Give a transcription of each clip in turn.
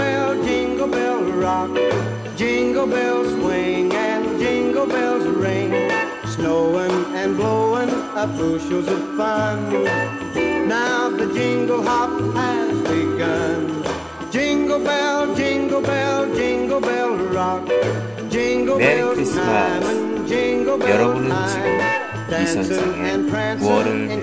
bell, jingle bell rock, jingle bells swing and jingle bells ring. Snowing and blowing up bushels of fun. Now the jingle hop has begun. Jingle bell, jingle bell, jingle bell rock. Jingle Merry bells time and jingle bells time. 이 선상에 5월을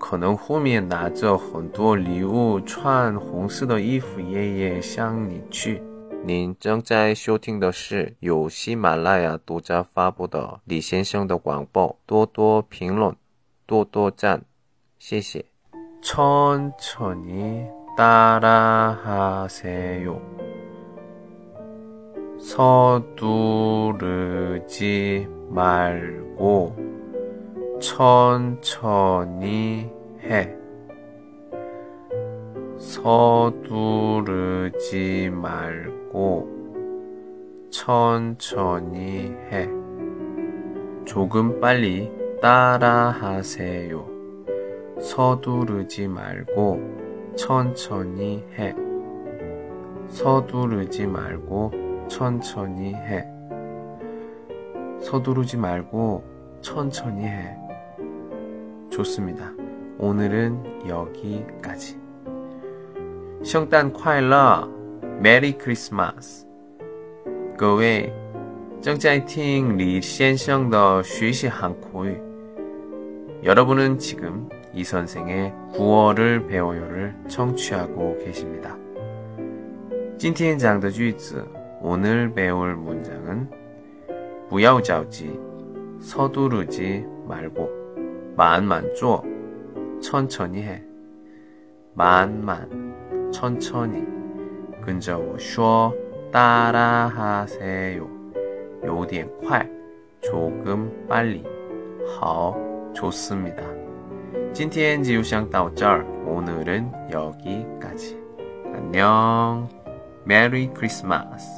可能后面拿着很多礼物、穿红色的衣服爷爷向你去。您正在收听的是由喜马拉雅独家发布的李先生的广播，多多评论，多多赞，谢谢。천천히따라하세요。 서두르지 말고 천천히 해. 서두르지 말고 천천히 해. 조금 빨리 따라하세요. 서두르지 말고 천천히 해. 서두르지 말고 천천히 해. 서두르지 말고 천천히 해. 좋습니다. 오늘은 여기까지. 圣诞快乐，Merry Christmas！各位正在听李先生的学习韩国语。 여러분은 지금 이 선생의 9월을 배워요를 청취하고 계십니다. 今天讲的句子 오늘 배울 문장은 不要着急 서두르지 말고 만만 쪼 천천히 해. 만만 천천히. 근저우 쇼 따라하세요. 요디엔 콸. 조금 빨리. 하오 좋습니다. 찐티엔 지우샹 따오쩔. 오늘은 여기까지. 안녕. 메리 크리스마스.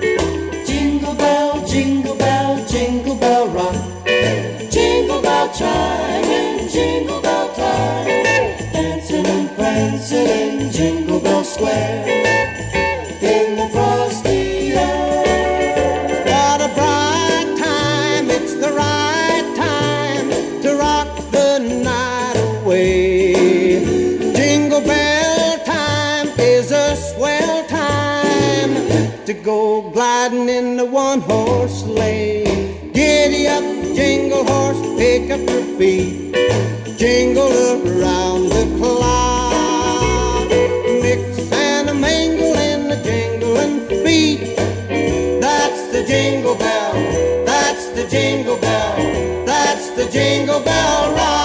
In Jingle Bell Square. In the frosty air. What a bright time, it's the right time to rock the night away. Jingle bell time is a swell time to go gliding in the one horse sleigh. Giddy up, jingle horse, pick up your feet, jingle around the clock. The jingle bell, that's the jingle bell, that's the jingle bell rock.